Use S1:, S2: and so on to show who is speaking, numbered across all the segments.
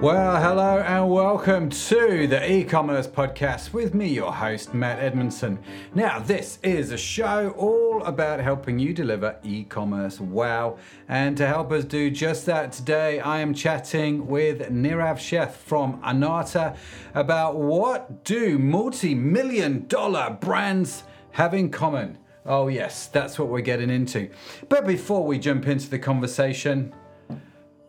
S1: Well, hello and welcome to the e commerce podcast with me, your host, Matt Edmondson. Now, this is a show all about helping you deliver e commerce wow. And to help us do just that today, I am chatting with Nirav Sheth from Anatta about what do multi million dollar brands have in common. Oh, yes, that's what we're getting into. But before we jump into the conversation,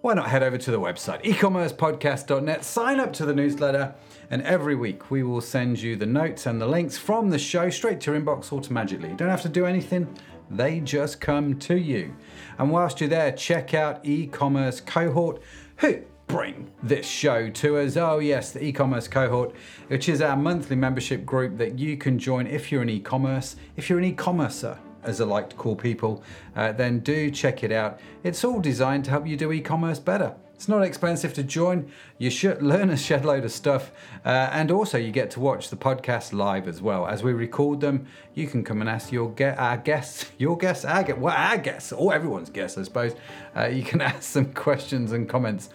S1: why not head over to the website, ecommercepodcast.net, sign up to the newsletter, and every week we will send you the notes and the links from the show straight to your inbox automatically. You don't have to do anything, they just come to you. And whilst you're there, check out e-commerce cohort, who bring this show to us. Oh, yes, the e commerce cohort, which is our monthly membership group that you can join if you're an e commerce, if you're an e commercer as I like to call people, uh, then do check it out. It's all designed to help you do e commerce better. It's not expensive to join. You should learn a shed load of stuff, uh, and also you get to watch the podcast live as well as we record them. You can come and ask your get our guests, your guests, our guests, well, our guests, or everyone's guests, I suppose. Uh, you can ask some questions and comments,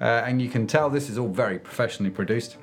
S1: uh, and you can tell this is all very professionally produced.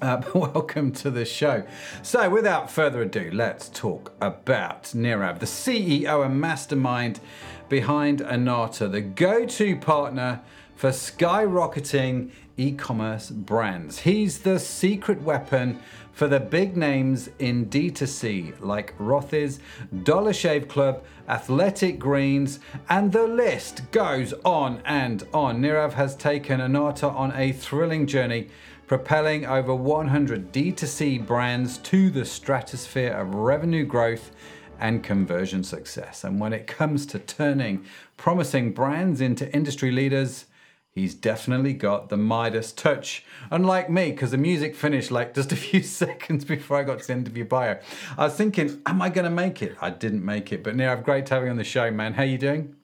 S1: Uh, welcome to the show. So, without further ado, let's talk about Nirav, the CEO and mastermind behind Anatta, the go to partner for skyrocketing e commerce brands. He's the secret weapon for the big names in D2C like Rothy's, Dollar Shave Club, Athletic Greens, and the list goes on and on. Nirav has taken Anatta on a thrilling journey propelling over 100 D2C brands to the stratosphere of revenue growth and conversion success. And when it comes to turning promising brands into industry leaders, he's definitely got the Midas touch. Unlike me, because the music finished like just a few seconds before I got to the end of your bio. I was thinking, am I going to make it? I didn't make it. But Nirav, great having you on the show, man. How are you doing?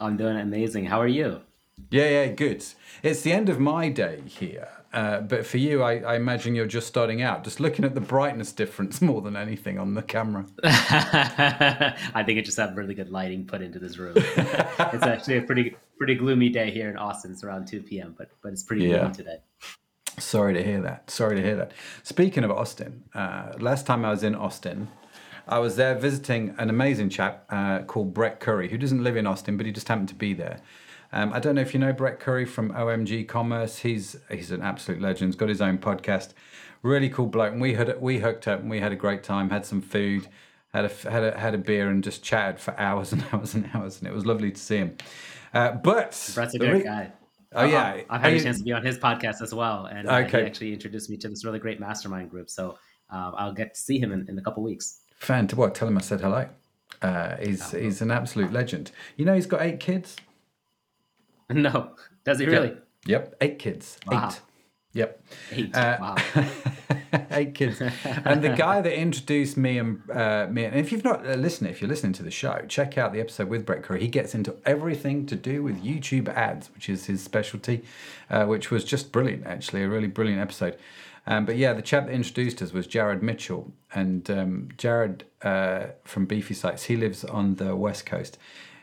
S2: I'm doing amazing. How are you?
S1: Yeah, yeah, good. It's the end of my day here. Uh, but for you, I, I, imagine you're just starting out, just looking at the brightness difference more than anything on the camera.
S2: I think it just had really good lighting put into this room. it's actually a pretty pretty gloomy day here in Austin. It's around 2 p.m., but but it's pretty yeah. gloomy today.
S1: Sorry to hear that. Sorry to hear that. Speaking of Austin, uh, last time I was in Austin, I was there visiting an amazing chap uh, called Brett Curry, who doesn't live in Austin, but he just happened to be there. Um, I don't know if you know Brett Curry from OMG Commerce. He's he's an absolute legend. He's got his own podcast. Really cool bloke. And we had we hooked up and we had a great time. Had some food, had a had a had a beer and just chatted for hours and hours and hours. And it was lovely to see him. Uh, but
S2: Brett's a great re- guy.
S1: Oh yeah,
S2: I've had a chance to be on his podcast as well, and uh, okay. he actually introduced me to this really great mastermind group. So uh, I'll get to see him in, in a couple weeks.
S1: Fan to what? Tell him I said hello. Uh, he's oh, he's an absolute legend. You know he's got eight kids.
S2: No, does he really?
S1: Yep, yep. eight kids. Wow. Eight. Yep.
S2: Eight. Uh, wow.
S1: eight kids. and the guy that introduced me and uh, me, and if you've not uh, listened, if you're listening to the show, check out the episode with Brett Curry. He gets into everything to do with YouTube ads, which is his specialty, uh, which was just brilliant, actually, a really brilliant episode. Um, but yeah, the chap that introduced us was Jared Mitchell, and um, Jared uh, from Beefy Sites. He lives on the west coast,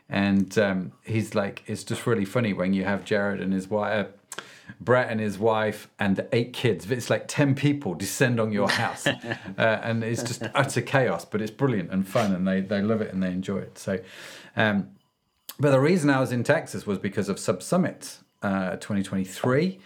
S1: and um, he's like, it's just really funny when you have Jared and his wife, uh, Brett and his wife, and the eight kids. It's like ten people descend on your house, uh, and it's just utter chaos. But it's brilliant and fun, and they they love it and they enjoy it. So, um, but the reason I was in Texas was because of Sub Summit uh, 2023.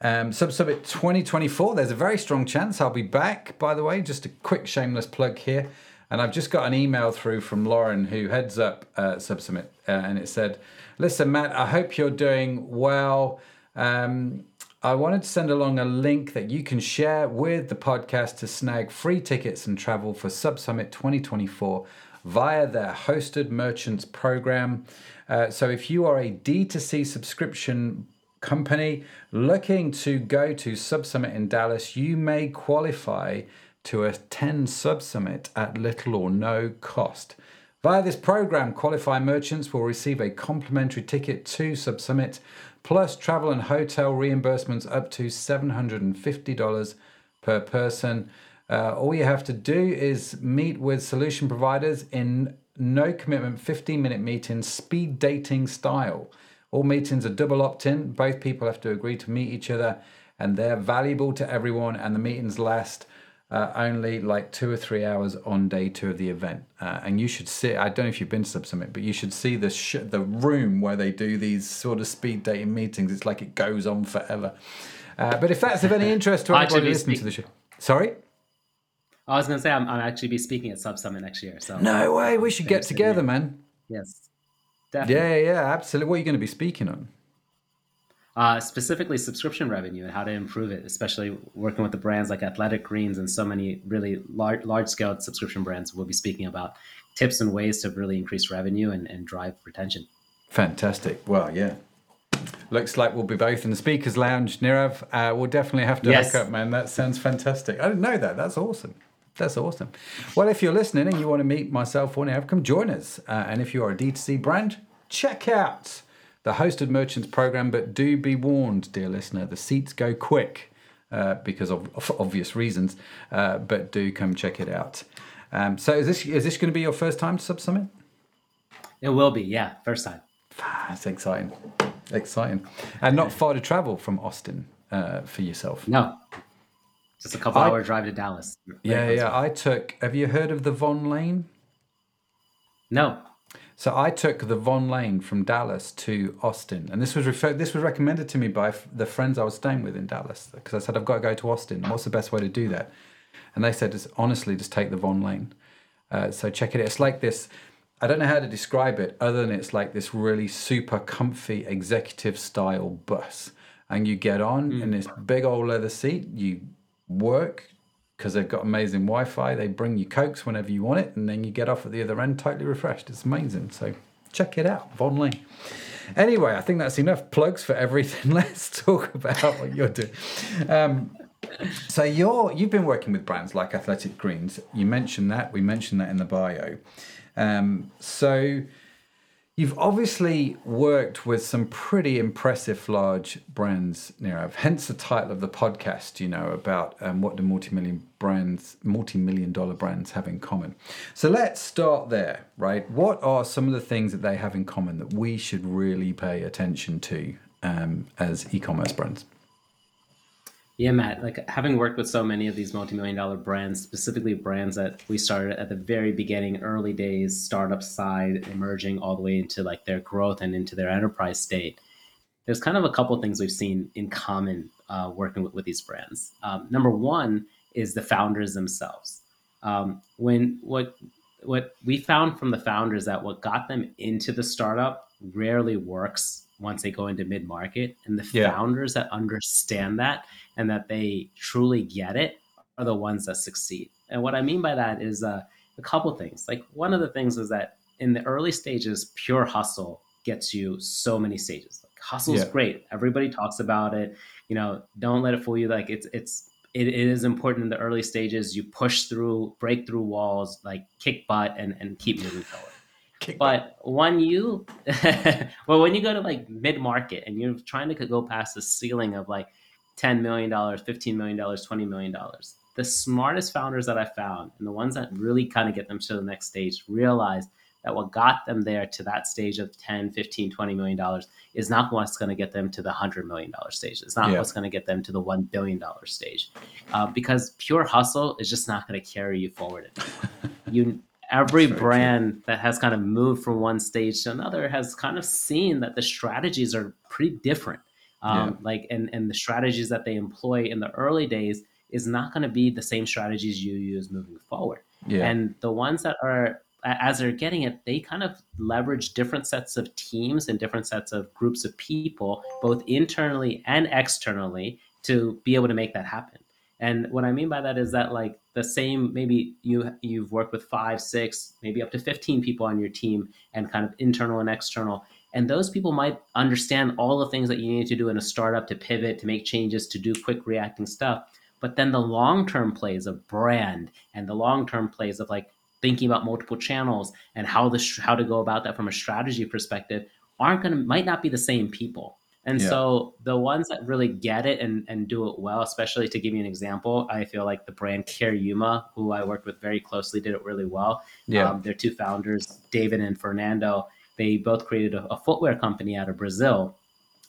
S1: Um, Sub Summit 2024. There's a very strong chance I'll be back. By the way, just a quick shameless plug here. And I've just got an email through from Lauren, who heads up uh, SubSummit, uh, and it said, "Listen, Matt, I hope you're doing well. Um, I wanted to send along a link that you can share with the podcast to snag free tickets and travel for SubSummit 2024 via their hosted merchants program. Uh, so if you are a D2C subscription company looking to go to SubSummit in Dallas, you may qualify." To attend Subsummit at little or no cost. Via this program, qualified merchants will receive a complimentary ticket to Subsummit, plus travel and hotel reimbursements up to $750 per person. Uh, all you have to do is meet with solution providers in no commitment 15 minute meetings, speed dating style, All meetings are double opt in. Both people have to agree to meet each other, and they're valuable to everyone. And the meetings last uh, only like two or three hours on day two of the event. Uh, and you should see, I don't know if you've been to Sub Summit, but you should see the, sh- the room where they do these sort of speed dating meetings. It's like it goes on forever. Uh, but if that's of any interest to anybody listening speak- to the show. Sorry?
S2: I was going to say, I'm, I'm actually be speaking at Sub Summit next year. So
S1: No way. We should get together, man.
S2: Yes.
S1: Definitely. Yeah, yeah, absolutely. What are you going to be speaking on?
S2: Uh, specifically, subscription revenue and how to improve it, especially working with the brands like Athletic Greens and so many really large, large scale subscription brands. We'll be speaking about tips and ways to really increase revenue and, and drive retention.
S1: Fantastic. Well, yeah. Looks like we'll be both in the speakers lounge, Nirav. Uh, we'll definitely have to yes. hook up, man. That sounds fantastic. I didn't know that. That's awesome. That's awesome. Well, if you're listening and you want to meet myself or Nirav, come join us. Uh, and if you're a D2C brand, check out the hosted merchants program. But do be warned, dear listener, the seats go quick uh, because of, of, obvious reasons. Uh, but do come check it out. Um, so is this is this going to be your first time to Sub Summit?
S2: It will be, yeah, first time.
S1: That's exciting, exciting, and not far to travel from Austin uh, for yourself.
S2: No, just a couple I, hour drive to Dallas.
S1: yeah, yeah. I took. Have you heard of the Vonlane?
S2: No.
S1: So I took the Vonlane from Dallas to Austin, and this was referred, this was recommended to me by f- the friends I was staying with in Dallas because I said I've got to go to Austin. What's the best way to do that? And they said, just, honestly, just take the Vonlane. Uh, so check it. It's like this. I don't know how to describe it other than it's like this really super comfy executive style bus, and you get on mm. in this big old leather seat. You work, because they've got amazing Wi-Fi. They bring you cokes whenever you want it, and then you get off at the other end totally refreshed. It's amazing. So check it out, Vonlane. Anyway, I think that's enough plugs for everything. Let's talk about what you're doing. Um, so you're you've been working with brands like Athletic Greens. You mentioned that. We mentioned that in the bio. Um, so You've obviously worked with some pretty impressive large brands, Nirav. Hence the title of the podcast. You know about um, what do multi-million brands, multi-million dollar brands have in common. So let's start there, right? What are some of the things that they have in common that we should really pay attention to um, as e-commerce brands?
S2: Yeah, Matt, like having worked with so many of these multi-million dollar brands, specifically brands that we started at the very beginning, early days, startup side, emerging all the way into like their growth and into their enterprise state. There's kind of a couple of things we've seen in common uh, working with, with these brands. Um, number one is the founders themselves. Um, when what what we found from the founders that what got them into the startup rarely works once they go into mid market, and the yeah. founders that understand that and that they truly get it are the ones that succeed. And what I mean by that is uh, a couple things. Like one of the things is that in the early stages, pure hustle gets you so many stages. Like hustle is yeah. great. Everybody talks about it. You know, don't let it fool you. Like it's it's it, it is important in the early stages. You push through, break through walls, like kick butt, and and keep moving forward. But when you, well, when you go to like mid market and you're trying to go past the ceiling of like $10 million, $15 million, $20 million. The smartest founders that I found and the ones that really kind of get them to the next stage realize that what got them there to that stage of 10, 15, 20 million dollars is not what's going to get them to the 100 million dollar stage. It's not yeah. what's going to get them to the 1 billion dollar stage. Uh, because pure hustle is just not going to carry you forward you every brand true. that has kind of moved from one stage to another has kind of seen that the strategies are pretty different um, yeah. like and and the strategies that they employ in the early days is not going to be the same strategies you use moving forward yeah. and the ones that are as they're getting it they kind of leverage different sets of teams and different sets of groups of people both internally and externally to be able to make that happen and what i mean by that is that like the same maybe you you've worked with five six maybe up to 15 people on your team and kind of internal and external and those people might understand all the things that you need to do in a startup to pivot, to make changes, to do quick reacting stuff. But then the long term plays of brand and the long term plays of like thinking about multiple channels and how the how to go about that from a strategy perspective aren't going to might not be the same people. And yeah. so the ones that really get it and, and do it well, especially to give you an example, I feel like the brand Cariuma, who I worked with very closely, did it really well. Yeah. Um, their two founders, David and Fernando, they both created a, a footwear company out of Brazil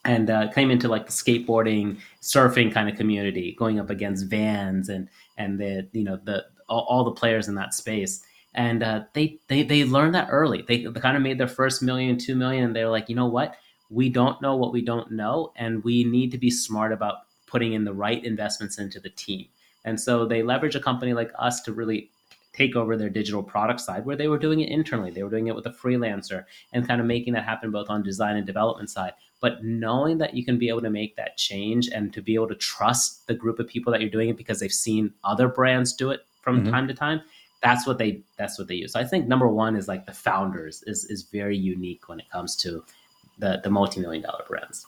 S2: and uh, came into like the skateboarding, surfing kind of community, going up against Vans and and the you know the all, all the players in that space. And uh, they they they learned that early. They, they kind of made their first million, two million, and they're like, you know what? We don't know what we don't know, and we need to be smart about putting in the right investments into the team. And so they leverage a company like us to really take over their digital product side where they were doing it internally. They were doing it with a freelancer and kind of making that happen both on design and development side. But knowing that you can be able to make that change and to be able to trust the group of people that you're doing it because they've seen other brands do it from mm-hmm. time to time, that's what they that's what they use. So I think number one is like the founders is is very unique when it comes to the the multi million dollar brands.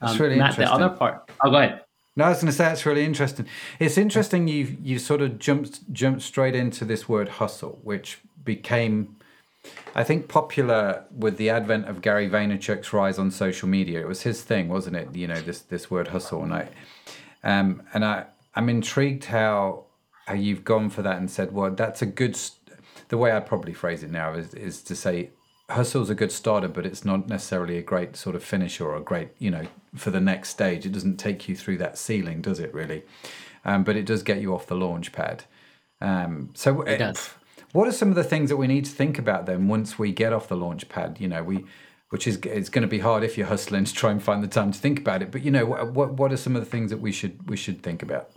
S1: That's um, really Matt,
S2: interesting. The other part. Oh, go ahead.
S1: No, I was going to say that's really interesting. It's interesting you you sort of jumped jumped straight into this word hustle, which became, I think, popular with the advent of Gary Vaynerchuk's rise on social media. It was his thing, wasn't it? You know, this this word hustle, and I, um, and I I'm intrigued how how you've gone for that and said, well, that's a good. The way I'd probably phrase it now is is to say hustle's a good starter, but it's not necessarily a great sort of finisher or a great, you know, for the next stage. It doesn't take you through that ceiling, does it really? Um, but it does get you off the launch pad. Um, so
S2: it does.
S1: What are some of the things that we need to think about then once we get off the launch pad? You know, we, which is it's going to be hard if you're hustling to try and find the time to think about it. But you know, what what are some of the things that we should we should think about?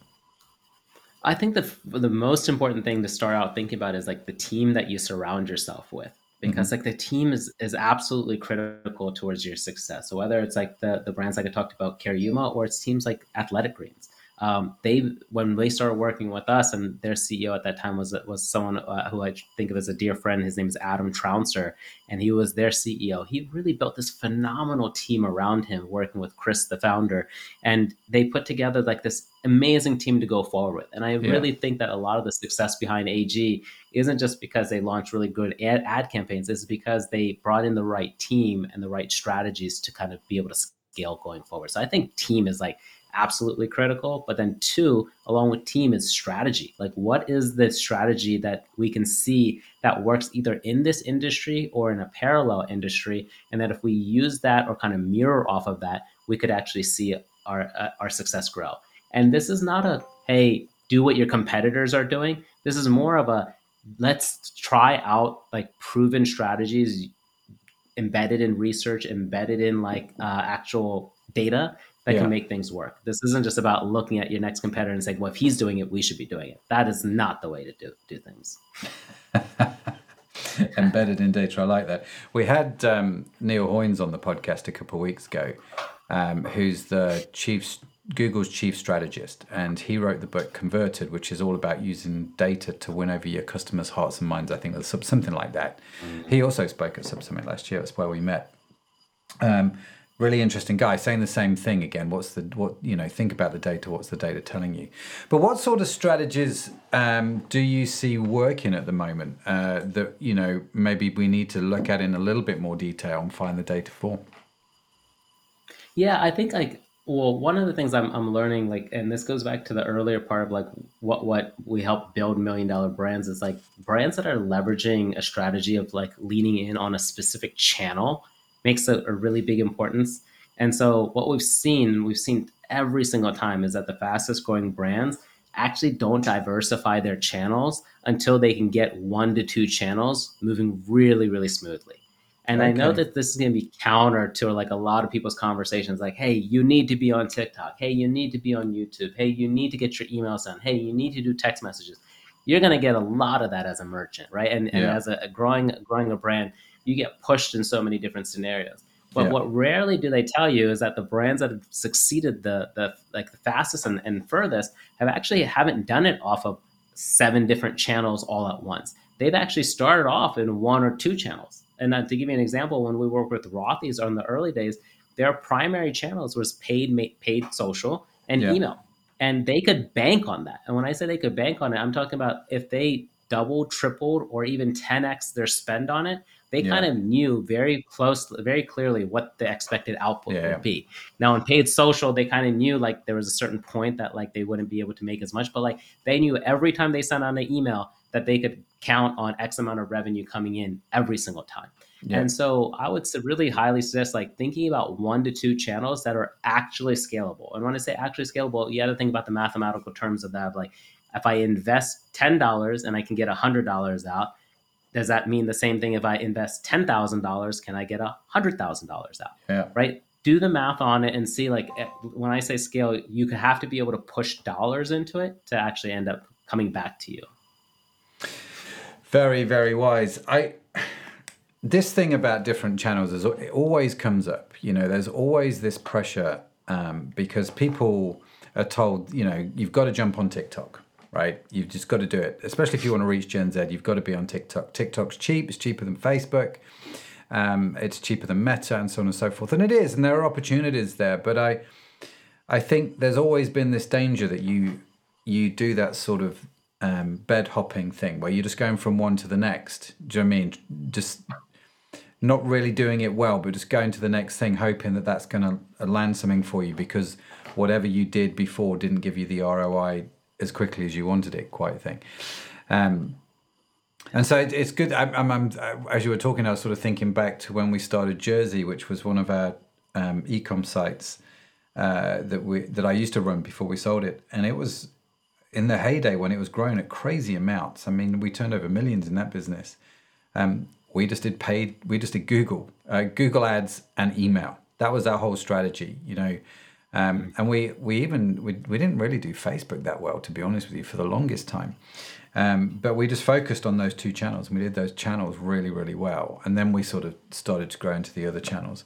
S2: I think the the most important thing to start out thinking about is like the team that you surround yourself with because mm-hmm. like the team is is absolutely critical towards your success. So whether it's like the the brands like I talked about, Cariuma, or it's teams like Athletic Greens, um, they when they started working with us, and their CEO at that time was was someone uh, who I think of as a dear friend. His name is Adam Trouncer, and he was their CEO. He really built this phenomenal team around him, working with Chris, the founder, and they put together like this amazing team to go forward with. And I yeah. really think that a lot of the success behind AG isn't just because they launched really good ad, ad campaigns; it's because they brought in the right team and the right strategies to kind of be able to scale going forward. So I think team is like absolutely critical. But then, two, along with team, is strategy. Like, what is the strategy that we can see that works either in this industry or in a parallel industry? And that if we use that or kind of mirror off of that, we could actually see our, uh, our success grow. And this is not a, hey, do what your competitors are doing. This is more of a, let's try out like proven strategies embedded in research, embedded in like uh, actual data that yeah. can make things work. This isn't just about looking at your next competitor and saying, well, if he's doing it, we should be doing it. That is not the way to do, do things.
S1: Embedded in data. I like that. We had um, Neil Hoyne on the podcast a couple of weeks ago, um, who's the chief Google's chief strategist, and he wrote the book Converted, which is all about using data to win over your customers' hearts and minds. I think that's something like that. Mm-hmm. He also spoke at Sub Summit last year. That's where we met. Um, really interesting guy saying the same thing again what's the what you know think about the data what's the data telling you but what sort of strategies um, do you see working at the moment uh, that you know maybe we need to look at in a little bit more detail and find the data for
S2: yeah i think like well one of the things I'm, I'm learning like and this goes back to the earlier part of like what what we help build million dollar brands is like brands that are leveraging a strategy of like leaning in on a specific channel makes a, a really big importance. And so what we've seen, we've seen every single time is that the fastest growing brands actually don't diversify their channels until they can get one to two channels moving really, really smoothly. And okay. I know that this is going to be counter to like a lot of people's conversations like, hey, you need to be on TikTok. Hey, you need to be on YouTube. Hey, you need to get your emails done. Hey, you need to do text messages. You're going to get a lot of that as a merchant, right? And, and as a, a growing growing a brand, you get pushed in so many different scenarios. But yeah. what rarely do they tell you is that the brands that have succeeded the the like the fastest and, and furthest have actually haven't done it off of seven different channels all at once. They've actually started off in one or two channels. And to give you an example, when we worked with Rothy's on the early days, their primary channels was paid paid social and yeah. email. And they could bank on that. And when I say they could bank on it, I'm talking about if they doubled, tripled, or even 10x their spend on it, they yeah. kind of knew very close, very clearly what the expected output yeah. would be. Now in paid social, they kind of knew like there was a certain point that like they wouldn't be able to make as much, but like they knew every time they sent out an email that they could count on X amount of revenue coming in every single time. Yeah. And so I would really highly suggest like thinking about one to two channels that are actually scalable. And when I say actually scalable, you got to think about the mathematical terms of that. Like if I invest $10 and I can get $100 out, does that mean the same thing if I invest $10,000, can I get $100,000 out?
S1: Yeah.
S2: Right? Do the math on it and see like eh, when I say scale, you could have to be able to push dollars into it to actually end up coming back to you.
S1: Very, very wise. I this thing about different channels is it always comes up. You know, there's always this pressure um, because people are told, you know, you've got to jump on TikTok, right? You've just got to do it. Especially if you want to reach Gen Z, you've got to be on TikTok. TikTok's cheap. It's cheaper than Facebook. Um, it's cheaper than Meta, and so on and so forth. And it is, and there are opportunities there. But I, I think there's always been this danger that you you do that sort of um, bed hopping thing where you're just going from one to the next. Do you know I mean? Just not really doing it well, but just going to the next thing, hoping that that's going to land something for you because whatever you did before didn't give you the ROI as quickly as you wanted it, quite a thing. Um, and so it, it's good. I'm, I'm, I'm, as you were talking, I was sort of thinking back to when we started Jersey, which was one of our um, ecom sites uh, that we that I used to run before we sold it, and it was in the heyday when it was growing at crazy amounts. I mean, we turned over millions in that business. Um, we just did paid we just did google uh, google ads and email that was our whole strategy you know um, mm. and we we even we, we didn't really do facebook that well to be honest with you for the longest time um, but we just focused on those two channels and we did those channels really really well and then we sort of started to grow into the other channels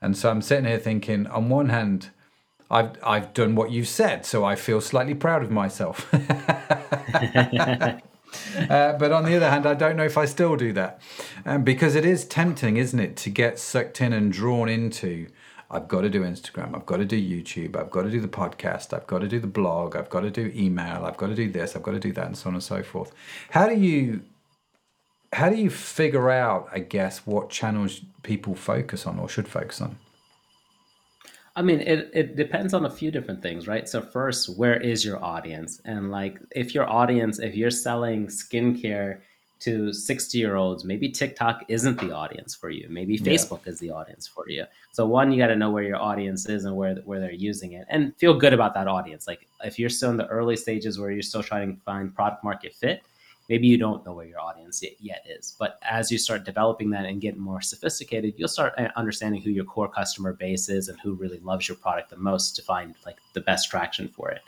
S1: and so i'm sitting here thinking on one hand I've I've done what you've said, so I feel slightly proud of myself. Uh, but on the other hand, I don't know if I still do that. Um, because it is tempting, isn't it, to get sucked in and drawn into I've got to do Instagram, I've got to do YouTube, I've got to do the podcast, I've got to do the blog, I've got to do email, I've got to do this, I've got to do that, and so on and so forth. How do you how do you figure out, I guess, what channels people focus on or should focus on?
S2: I mean, it, it depends on a few different things, right? So, first, where is your audience? And like, if your audience, if you're selling skincare to 60 year olds, maybe TikTok isn't the audience for you. Maybe Facebook yeah. is the audience for you. So, one, you got to know where your audience is and where, where they're using it and feel good about that audience. Like, if you're still in the early stages where you're still trying to find product market fit, maybe you don't know where your audience yet is but as you start developing that and get more sophisticated you'll start uh, understanding who your core customer base is and who really loves your product the most to find like the best traction for it.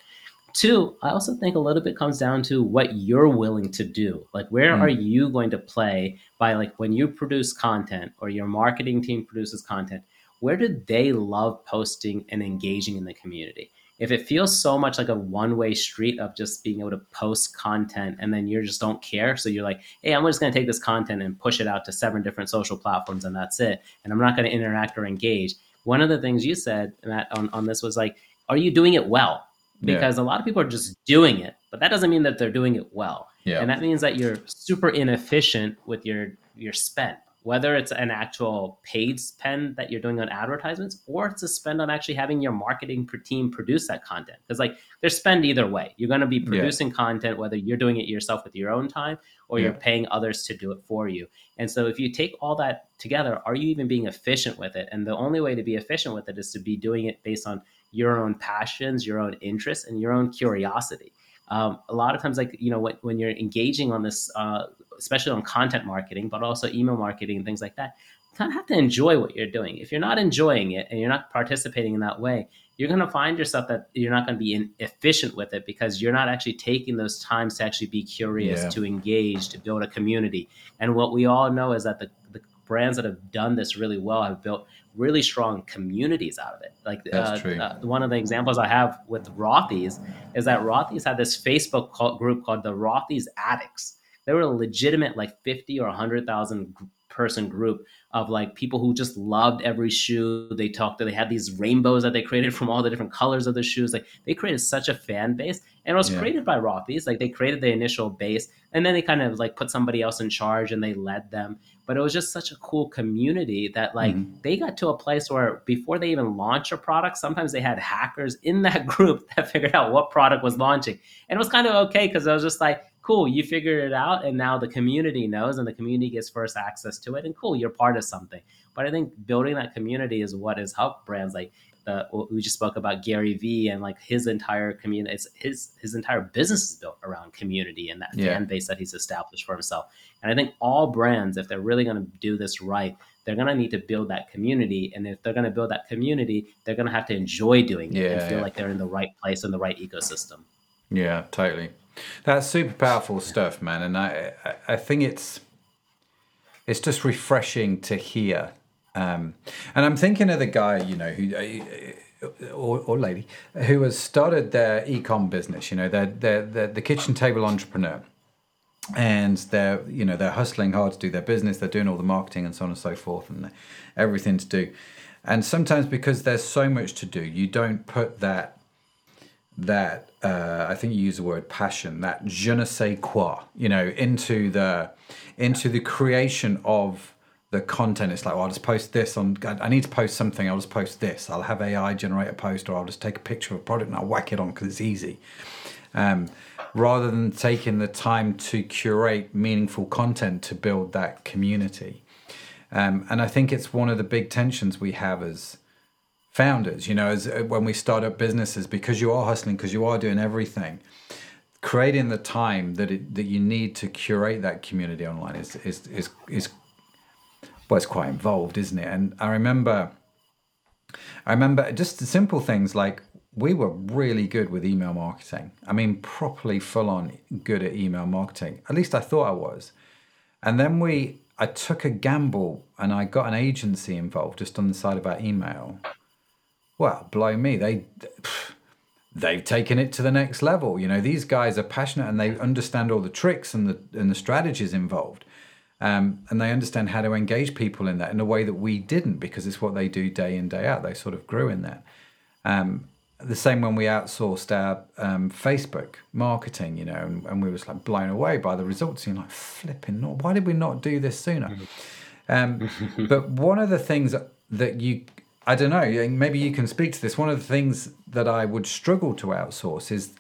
S2: Two i also think a little bit comes down to what you're willing to do. Like where mm. are you going to play by like when you produce content or your marketing team produces content where do they love posting and engaging in the community if it feels so much like a one way street of just being able to post content and then you just don't care. So you're like, hey, I'm just going to take this content and push it out to seven different social platforms and that's it. And I'm not going to interact or engage. One of the things you said, Matt, on, on this was like, are you doing it well? Because yeah. a lot of people are just doing it, but that doesn't mean that they're doing it well. Yeah. And that means that you're super inefficient with your your spend whether it's an actual paid spend that you're doing on advertisements or it's a spend on actually having your marketing team produce that content. Because like there's spend either way. You're going to be producing yeah. content whether you're doing it yourself with your own time or yeah. you're paying others to do it for you. And so if you take all that together are you even being efficient with it? And the only way to be efficient with it is to be doing it based on your own passions your own interests and your own curiosity um, a lot of times like you know when, when you're engaging on this uh, especially on content marketing, but also email marketing and things like that. You kind of have to enjoy what you're doing. If you're not enjoying it and you're not participating in that way, you're going to find yourself that you're not going to be efficient with it because you're not actually taking those times to actually be curious, yeah. to engage, to build a community. And what we all know is that the, the brands that have done this really well have built really strong communities out of it. Like uh, uh, one of the examples I have with Rothy's is that Rothy's had this Facebook call, group called the Rothy's Addicts, they were a legitimate like 50 or 100,000 person group of like people who just loved every shoe. They talked, they had these rainbows that they created from all the different colors of the shoes. Like they created such a fan base. And it was yeah. created by Rothy's. Like they created the initial base and then they kind of like put somebody else in charge and they led them. But it was just such a cool community that like mm-hmm. they got to a place where before they even launched a product, sometimes they had hackers in that group that figured out what product was launching. And it was kind of okay because it was just like cool, you figured it out, and now the community knows, and the community gets first access to it, and cool, you're part of something. But I think building that community is what has helped brands like the we just spoke about Gary Vee and like his entire community. It's his his entire business is built around community and that yeah. fan base that he's established for himself. And I think all brands, if they're really going to do this right, they're going to need to build that community. And if they're going to build that community, they're going to have to enjoy doing it yeah, and feel yeah. like they're in the right place in the right ecosystem.
S1: Yeah, totally. That's super powerful stuff, man. And I, I think it's, it's just refreshing to hear. Um, and I'm thinking of the guy, you know, who, uh, or, or lady, who has started their e-com business. You know, they're, they're the kitchen table entrepreneur and they're you know they're hustling hard to do their business they're doing all the marketing and so on and so forth and everything to do and sometimes because there's so much to do you don't put that that uh, I think you use the word passion that je ne sais quoi you know into the into the creation of the content it's like well, I'll just post this on I need to post something I'll just post this I'll have AI generate a post or I'll just take a picture of a product and I'll whack it on because it's easy um, rather than taking the time to curate meaningful content to build that community. Um, and I think it's one of the big tensions we have as founders, you know, as uh, when we start up businesses, because you are hustling, because you are doing everything, creating the time that it, that you need to curate that community online is is is is well, it's quite involved, isn't it? And I remember, I remember just the simple things like we were really good with email marketing. I mean, properly full on good at email marketing. At least I thought I was. And then we, I took a gamble and I got an agency involved just on the side of our email. Well, blow me, they, they've taken it to the next level. You know, these guys are passionate and they understand all the tricks and the and the strategies involved. Um, and they understand how to engage people in that in a way that we didn't because it's what they do day in day out. They sort of grew in that. Um, the same when we outsourced our um, Facebook marketing, you know, and, and, we was like blown away by the results. You're like, flipping, not, why did we not do this sooner? Mm-hmm. Um, but one of the things that you, I don't know, maybe you can speak to this. One of the things that I would struggle to outsource is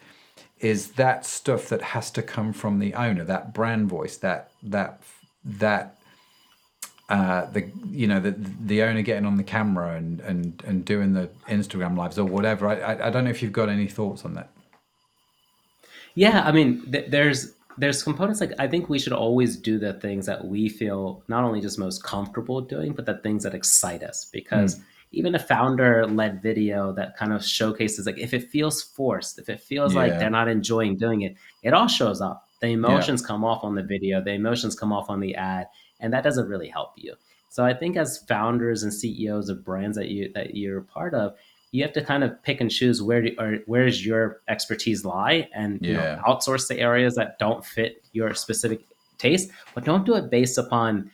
S1: is that stuff that has to come from the owner, that brand voice, that that that uh, the you know the the owner getting on the camera and and and doing the Instagram lives or whatever. I I, don't know if you've got any thoughts on that.
S2: Yeah, I mean, th- there's there's components like I think we should always do the things that we feel not only just most comfortable doing, but the things that excite us. Because mm. even a founder led video that kind of showcases like if it feels forced, if it feels yeah. like they're not enjoying doing it, it all shows up. The emotions yeah. come off on the video, the emotions come off on the ad and that doesn't really help you. So I think as founders and CEOs of brands that you that you're part of, you have to kind of pick and choose where do, or where's your expertise lie, and yeah. you know, outsource the areas that don't fit your specific taste, but don't do it based upon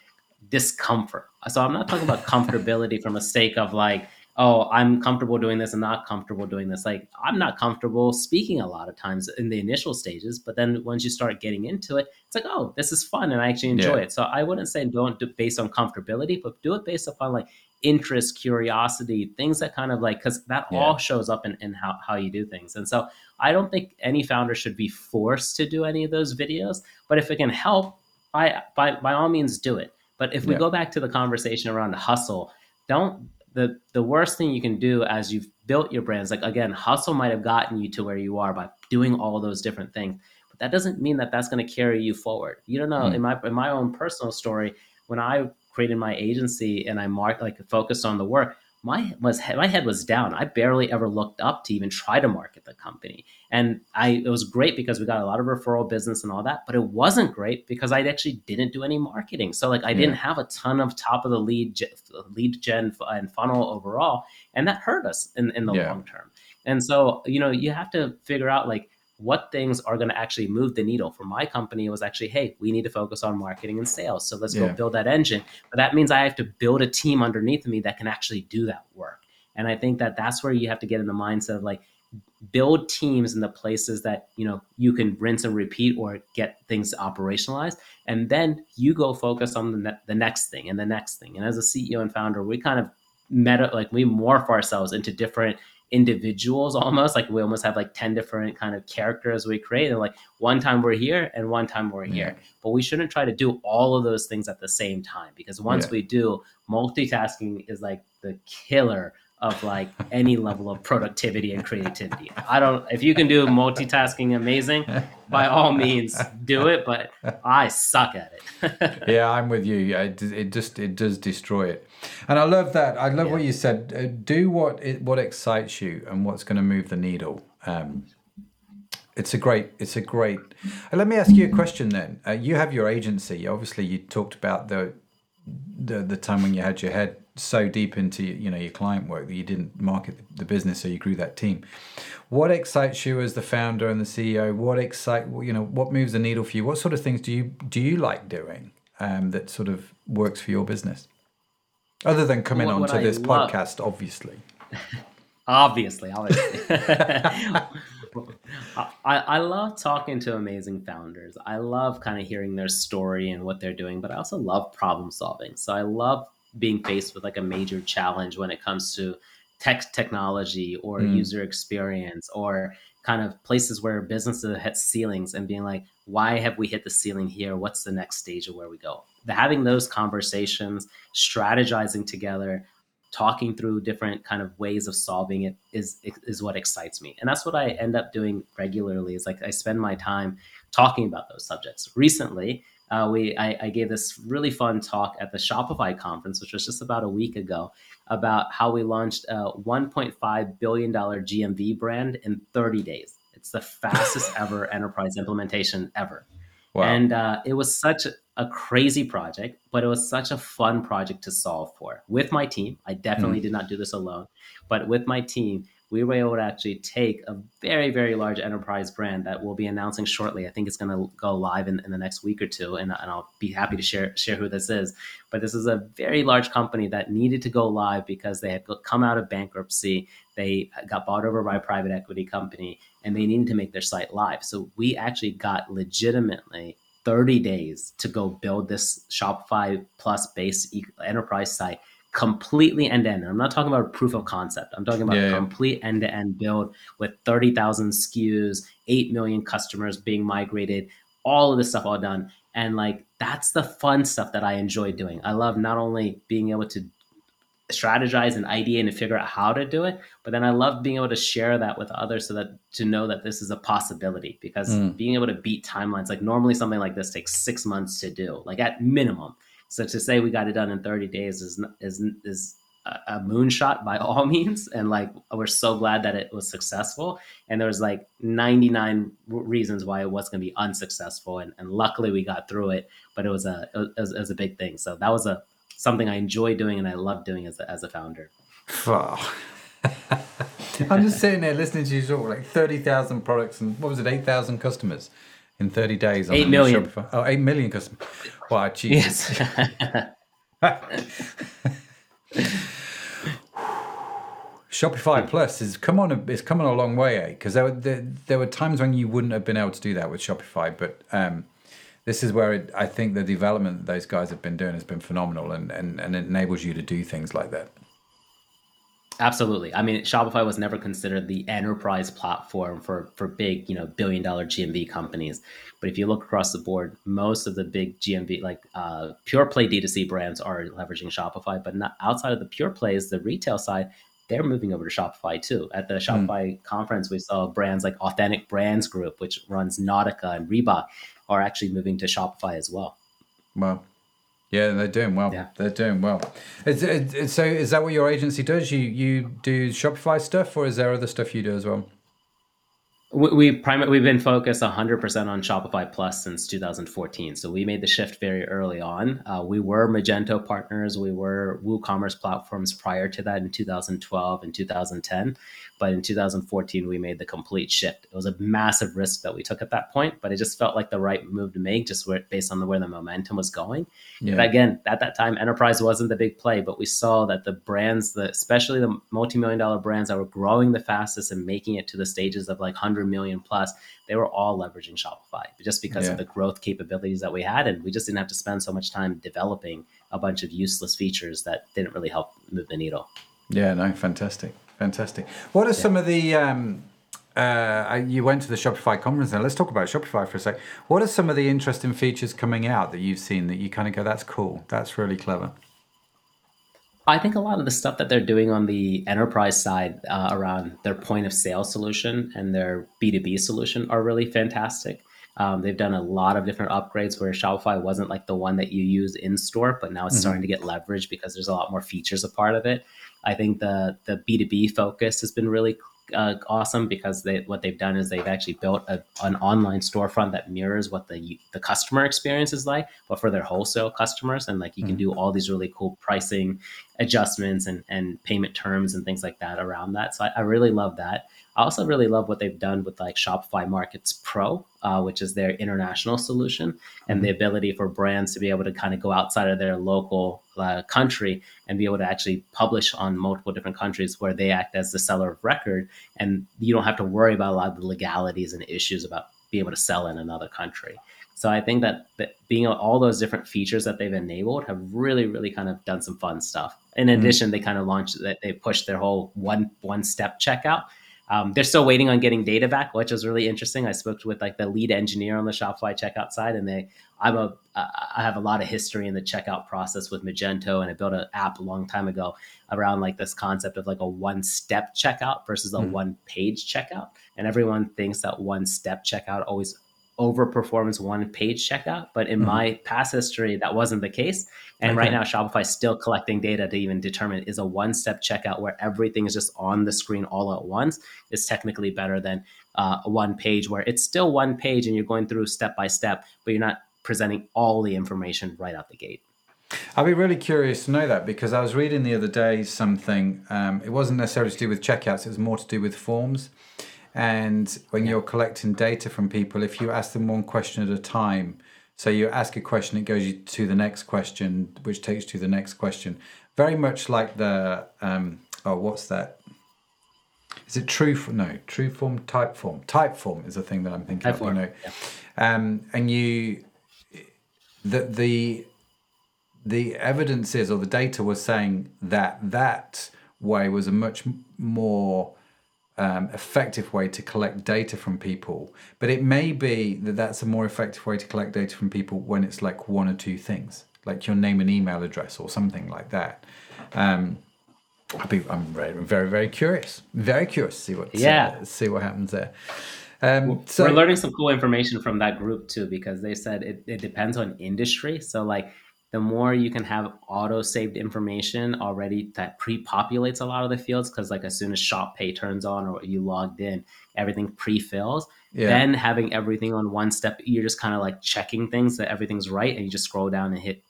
S2: discomfort. So I'm not talking about comfortability from a sake of like oh, I'm comfortable doing this and not comfortable doing this. Like I'm not comfortable speaking a lot of times in the initial stages, but then once you start getting into it, it's like, oh, this is fun and I actually enjoy yeah. it. So I wouldn't say don't do it based on comfortability, but do it based upon like interest, curiosity, things that kind of like because that yeah. all shows up in, in how, how you do things. And so I don't think any founder should be forced to do any of those videos, but if it can help, by by by all means do it. But if we yeah. go back to the conversation around hustle, don't the the worst thing you can do as you've built your brands like again hustle might have gotten you to where you are by doing all those different things but that doesn't mean that that's going to carry you forward you don't know mm. in my in my own personal story when i created my agency and i marked like focused on the work my was my head was down. I barely ever looked up to even try to market the company. And I it was great because we got a lot of referral business and all that, but it wasn't great because I actually didn't do any marketing. So like I yeah. didn't have a ton of top of the lead lead gen and funnel overall, and that hurt us in in the yeah. long term. And so, you know, you have to figure out like what things are going to actually move the needle. For my company was actually hey we need to focus on marketing and sales so let's yeah. go build that engine. But that means i have to build a team underneath me that can actually do that work. And i think that that's where you have to get in the mindset of like build teams in the places that you know you can rinse and repeat or get things operationalized and then you go focus on the, ne- the next thing and the next thing. And as a ceo and founder we kind of meta like we morph ourselves into different individuals almost like we almost have like 10 different kind of characters we create and like one time we're here and one time we're here but we shouldn't try to do all of those things at the same time because once yeah. we do multitasking is like the killer of like any level of productivity and creativity. I don't if you can do multitasking amazing, by all means do it, but I suck at it.
S1: yeah, I'm with you. It, it just it does destroy it. And I love that. I love yeah. what you said. Uh, do what it, what excites you and what's going to move the needle. Um, it's a great it's a great let me ask you a question then uh, you have your agency obviously you talked about the, the the time when you had your head so deep into you know your client work that you didn't market the business, so you grew that team. What excites you as the founder and the CEO? What excite you know what moves the needle for you? What sort of things do you do you like doing um, that sort of works for your business? Other than coming what, onto this love. podcast, obviously.
S2: obviously, obviously. I, I love talking to amazing founders. I love kind of hearing their story and what they're doing, but I also love problem solving. So I love being faced with like a major challenge when it comes to tech technology or mm. user experience or kind of places where businesses hit ceilings and being like why have we hit the ceiling here? What's the next stage of where we go? The, having those conversations strategizing together talking through different kind of ways of solving it is is what excites me. And that's what i end up doing regularly is like i spend my time talking about those subjects. Recently uh, we I, I, gave this really fun talk at the Shopify conference, which was just about a week ago, about how we launched a 1.5 billion dollar GMV brand in 30 days. It's the fastest ever enterprise implementation ever, wow. and uh, it was such a, crazy project, but it was such a fun project to solve for with my team. I definitely mm. did not do this alone, but with my team we were able to actually take a very, very large enterprise brand that we'll be announcing shortly. I think it's going to go live in, in the next week or two, and, and I'll be happy to share share who this is. But this is a very large company that needed to go live because they had come out of bankruptcy. They got bought over by a private equity company, and they needed to make their site live. So we actually got legitimately 30 days to go build this Shopify Plus based enterprise site completely end to end. I'm not talking about proof of concept. I'm talking about yeah, a complete end to end build with 30,000 SKUs, 8 million customers being migrated, all of this stuff all done. And like, that's the fun stuff that I enjoy doing. I love not only being able to strategize and idea and figure out how to do it, but then I love being able to share that with others so that to know that this is a possibility because mm. being able to beat timelines, like normally something like this takes six months to do, like at minimum so to say we got it done in 30 days is is is a moonshot by all means. And like we're so glad that it was successful. And there was like 99 reasons why it was going to be unsuccessful. And, and luckily we got through it. But it was a it was, it was, a big thing. So that was a something i enjoy doing and i love doing as a, as a founder.
S1: Oh. i'm just sitting there listening to you talk like 30000 products and what was it? 8000 customers in 30 days.
S2: On 8 million.
S1: Shopify. Oh, 8 million customers. Wow, Jesus. Yes. Shopify Plus is come on it's coming a long way, eh? Because there were there, there, were times when you wouldn't have been able to do that with Shopify, but um, this is where it, I think the development those guys have been doing has been phenomenal, and, and, and it enables you to do things like that.
S2: Absolutely. I mean, Shopify was never considered the enterprise platform for for big, you know, billion dollar GMV companies. But if you look across the board, most of the big GMV, like uh, pure play D2C brands, are leveraging Shopify. But not outside of the pure plays, the retail side, they're moving over to Shopify too. At the hmm. Shopify mm. conference, we saw brands like Authentic Brands Group, which runs Nautica and Reebok, are actually moving to Shopify as well.
S1: Wow. Yeah, they're doing well. Yeah. They're doing well. So, is that what your agency does? You you do Shopify stuff, or is there other stuff you do as well?
S2: We, we prim- we've been focused 100% on Shopify Plus since 2014. So we made the shift very early on. Uh, we were Magento partners. We were WooCommerce platforms prior to that in 2012 and 2010. But in 2014, we made the complete shift. It was a massive risk that we took at that point, but it just felt like the right move to make, just where, based on the, where the momentum was going. Yeah. again, at that time, enterprise wasn't the big play, but we saw that the brands, the, especially the multi-million dollar brands that were growing the fastest and making it to the stages of like 100 million plus, they were all leveraging Shopify just because yeah. of the growth capabilities that we had. And we just didn't have to spend so much time developing a bunch of useless features that didn't really help move the needle.
S1: Yeah, no, fantastic. fantastic. What are yeah. some of the um, uh, you went to the Shopify conference now. Let's talk about Shopify for a sec. What are some of the interesting features coming out that you've seen that you kind of go, that's cool, that's really clever?
S2: I think a lot of the stuff that they're doing on the enterprise side uh, around their point of sale solution and their B2B solution are really fantastic. Um, they've done a lot of different upgrades where Shopify wasn't like the one that you use in store, but now it's mm-hmm. starting to get leverage because there's a lot more features a part of it. I think the the B2B focus has been really uh, awesome because they what they've done is they've actually built a, an online storefront that mirrors what the the customer experience is like, but for their wholesale customers, and like you mm-hmm. can do all these really cool pricing adjustments and and payment terms and things like that around that. So I, I really love that. I also really love what they've done with like Shopify Markets Pro, uh, which is their international solution, and the mm-hmm. ability for brands to be able to kind of go outside of their local uh, country and be able to actually publish on multiple different countries where they act as the seller of record, and you don't have to worry about a lot of the legalities and issues about being able to sell in another country. So I think that, that being all those different features that they've enabled have really, really kind of done some fun stuff. In mm-hmm. addition, mm-hmm. they kind of launched that they pushed their whole one one step checkout um, they're still waiting on getting data back, which was really interesting. I spoke with like the lead engineer on the Shopify checkout side, and they, I'm a, I have a lot of history in the checkout process with Magento, and I built an app a long time ago around like this concept of like a one-step checkout versus a mm. one-page checkout. And everyone thinks that one-step checkout always overperforms one page checkout. But in mm-hmm. my past history, that wasn't the case. And okay. right now, Shopify is still collecting data to even determine is a one step checkout where everything is just on the screen all at once is technically better than uh, one page where it's still one page and you're going through step by step, but you're not presenting all the information right out the gate.
S1: I'd be really curious to know that because I was reading the other day something. Um, it wasn't necessarily to do with checkouts; it was more to do with forms. And when yeah. you're collecting data from people, if you ask them one question at a time, so you ask a question, it goes you to the next question, which takes you to the next question. Very much like the um, oh, what's that? Is it true? For, no, true form, type form. Type form is the thing that I'm thinking type of. Form. You know, yeah. um, and you the the the evidence is, or the data was saying that that way was a much more um, effective way to collect data from people. But it may be that that's a more effective way to collect data from people when it's like one or two things, like your name and email address or something like that. Um, be, I'm very, very, very curious. Very curious to see what yeah. Uh, see what happens there.
S2: Um, so we're learning some cool information from that group too, because they said it, it depends on industry. So like the more you can have auto saved information already that pre-populates a lot of the fields because like as soon as shop pay turns on or you logged in everything pre-fills yeah. then having everything on one step you're just kind of like checking things that everything's right and you just scroll down and hit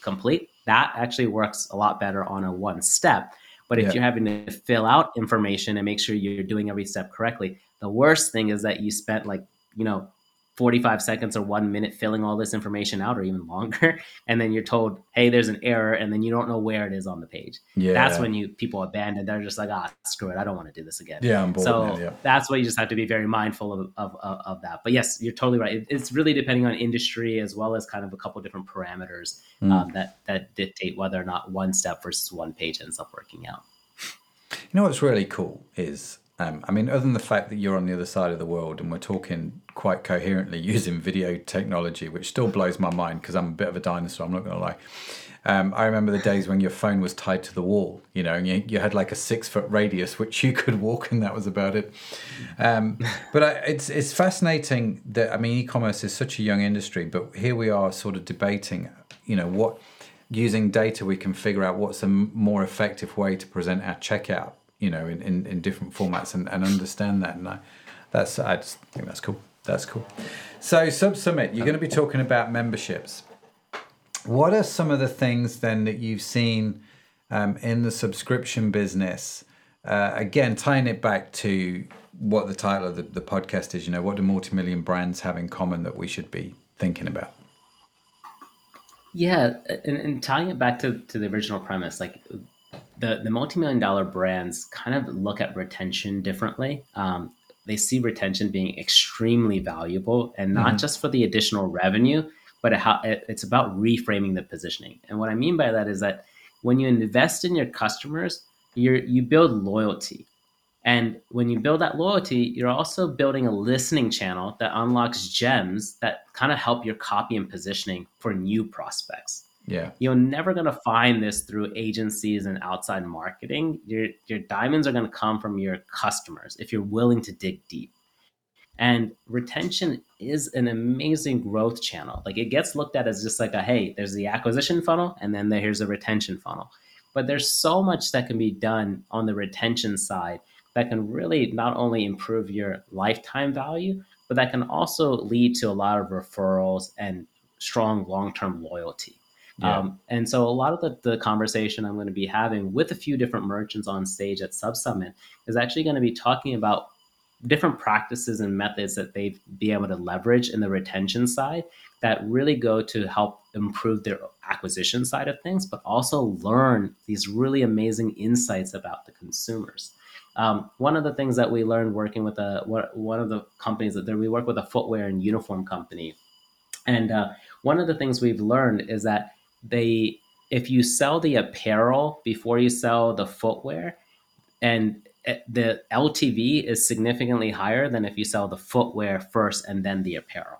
S2: complete that actually works a lot better on a one step but if yeah. you're having to fill out information and make sure you're doing every step correctly the worst thing is that you spent like you know 45 seconds or one minute filling all this information out or even longer and then you're told hey there's an error and then you don't know where it is on the page. Yeah that's when you people abandon they're just like ah screw it i don't want to do this again.
S1: Yeah I'm bored
S2: so
S1: now, yeah.
S2: that's why you just have to be very mindful of, of, of, of that. But yes you're totally right it, it's really depending on industry as well as kind of a couple different parameters mm. um, that that dictate whether or not one step versus one page ends up working out.
S1: You know what's really cool is um, I mean, other than the fact that you're on the other side of the world and we're talking quite coherently using video technology, which still blows my mind because I'm a bit of a dinosaur, I'm not going to lie. Um, I remember the days when your phone was tied to the wall, you know, and you, you had like a six foot radius which you could walk, and that was about it. Um, but I, it's it's fascinating that I mean, e-commerce is such a young industry, but here we are, sort of debating, you know, what using data we can figure out what's a more effective way to present our checkout you know, in, in, in different formats and, and understand that. And I, that's I just think that's cool. That's cool. So Sub Summit, you're going to be talking about memberships. What are some of the things then that you've seen um, in the subscription business? Uh, again, tying it back to what the title of the, the podcast is, you know, what do multi-million brands have in common that we should be thinking about?
S2: Yeah, and, and tying it back to, to the original premise, like the the multi-million dollar brands kind of look at retention differently. Um, they see retention being extremely valuable, and not mm-hmm. just for the additional revenue, but it, it's about reframing the positioning. And what I mean by that is that when you invest in your customers, you you build loyalty. And when you build that loyalty, you're also building a listening channel that unlocks gems that kind of help your copy and positioning for new prospects.
S1: Yeah.
S2: You're never going to find this through agencies and outside marketing. Your your diamonds are going to come from your customers if you're willing to dig deep. And retention is an amazing growth channel. Like it gets looked at as just like a hey, there's the acquisition funnel and then here's a retention funnel. But there's so much that can be done on the retention side that can really not only improve your lifetime value, but that can also lead to a lot of referrals and strong long-term loyalty. Yeah. Um, and so a lot of the, the conversation I'm going to be having with a few different merchants on stage at Sub Summit is actually going to be talking about different practices and methods that they've be able to leverage in the retention side that really go to help improve their acquisition side of things, but also learn these really amazing insights about the consumers. Um, one of the things that we learned working with a one of the companies that we work with a footwear and uniform company, and uh, one of the things we've learned is that they if you sell the apparel before you sell the footwear, and eh, the LTV is significantly higher than if you sell the footwear first and then the apparel.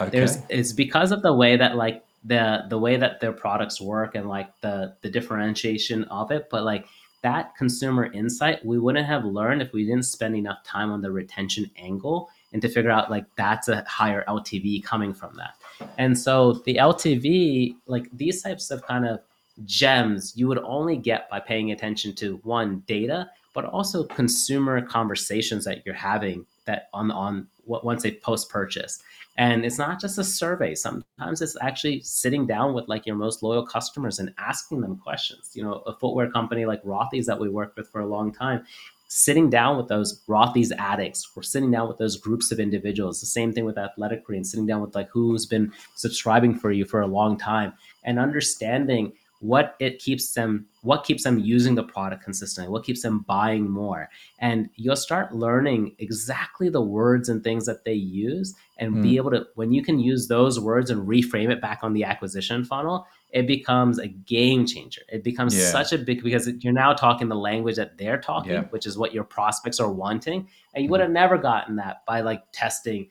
S2: Okay. There's it's because of the way that like the the way that their products work and like the the differentiation of it, but like that consumer insight we wouldn't have learned if we didn't spend enough time on the retention angle and to figure out like that's a higher LTV coming from that. And so the LTV, like these types of kind of gems, you would only get by paying attention to one data, but also consumer conversations that you're having that on on what once they post purchase. And it's not just a survey. Sometimes it's actually sitting down with like your most loyal customers and asking them questions. You know, a footwear company like Rothy's that we worked with for a long time, sitting down with those Rothy's addicts, we're sitting down with those groups of individuals. The same thing with Athletic Greens, sitting down with like who's been subscribing for you for a long time and understanding what it keeps them what keeps them using the product consistently what keeps them buying more and you'll start learning exactly the words and things that they use and mm. be able to when you can use those words and reframe it back on the acquisition funnel it becomes a game changer it becomes yeah. such a big because you're now talking the language that they're talking yeah. which is what your prospects are wanting and you mm. would have never gotten that by like testing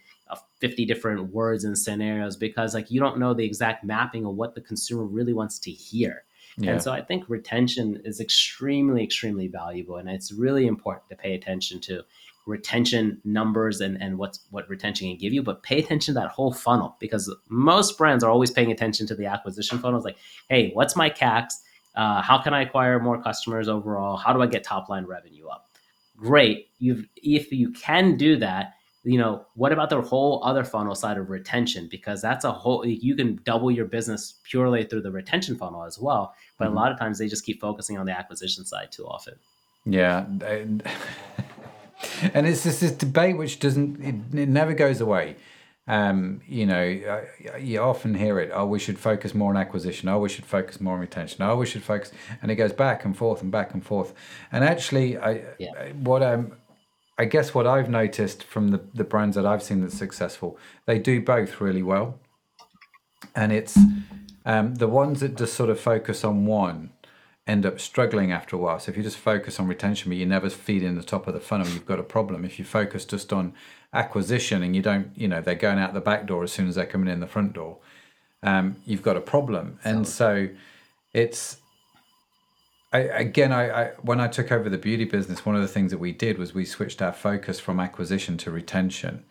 S2: 50 different words and scenarios because like you don't know the exact mapping of what the consumer really wants to hear. Yeah. And so I think retention is extremely, extremely valuable. And it's really important to pay attention to retention numbers and, and what's what retention can give you, but pay attention to that whole funnel because most brands are always paying attention to the acquisition funnels. Like, hey, what's my CACs? Uh, how can I acquire more customers overall? How do I get top line revenue up? Great. You've if you can do that, you know, what about the whole other funnel side of retention? Because that's a whole, you can double your business purely through the retention funnel as well. But mm-hmm. a lot of times they just keep focusing on the acquisition side too often.
S1: Yeah. And it's just this debate which doesn't, it, it never goes away. Um, you know, you often hear it. Oh, we should focus more on acquisition. Oh, we should focus more on retention. Oh, we should focus, and it goes back and forth and back and forth. And actually, I, yeah. what I'm I guess what I've noticed from the, the brands that I've seen that's successful, they do both really well. And it's um, the ones that just sort of focus on one end up struggling after a while. So if you just focus on retention, but you never feed in the top of the funnel, you've got a problem. If you focus just on acquisition and you don't, you know, they're going out the back door as soon as they're coming in the front door, um, you've got a problem. And so it's I, again, I, I, when I took over the beauty business, one of the things that we did was we switched our focus from acquisition to retention.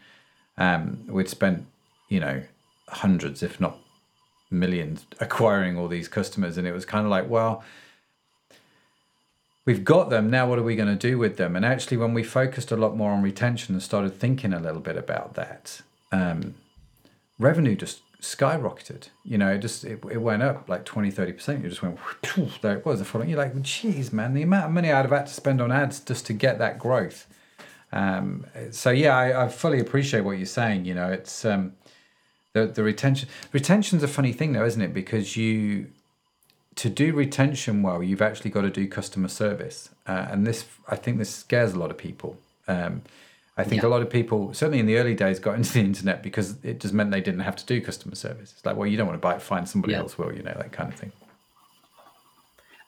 S1: Um, we'd spent, you know, hundreds, if not millions, acquiring all these customers, and it was kind of like, well, we've got them now. What are we going to do with them? And actually, when we focused a lot more on retention and started thinking a little bit about that, um, revenue just skyrocketed. You know, it just it, it went up like 20, 30%. You just went, there it was the following. You're like, geez, man, the amount of money I'd have had to spend on ads just to get that growth. Um, so yeah, I, I, fully appreciate what you're saying. You know, it's um, the the retention. Retention's a funny thing though, isn't it? Because you to do retention well, you've actually got to do customer service, uh, and this I think this scares a lot of people. Um, I think yeah. a lot of people, certainly in the early days, got into the internet because it just meant they didn't have to do customer service. It's like, well, you don't want to buy it, find somebody yeah. else will, you know, that kind of thing.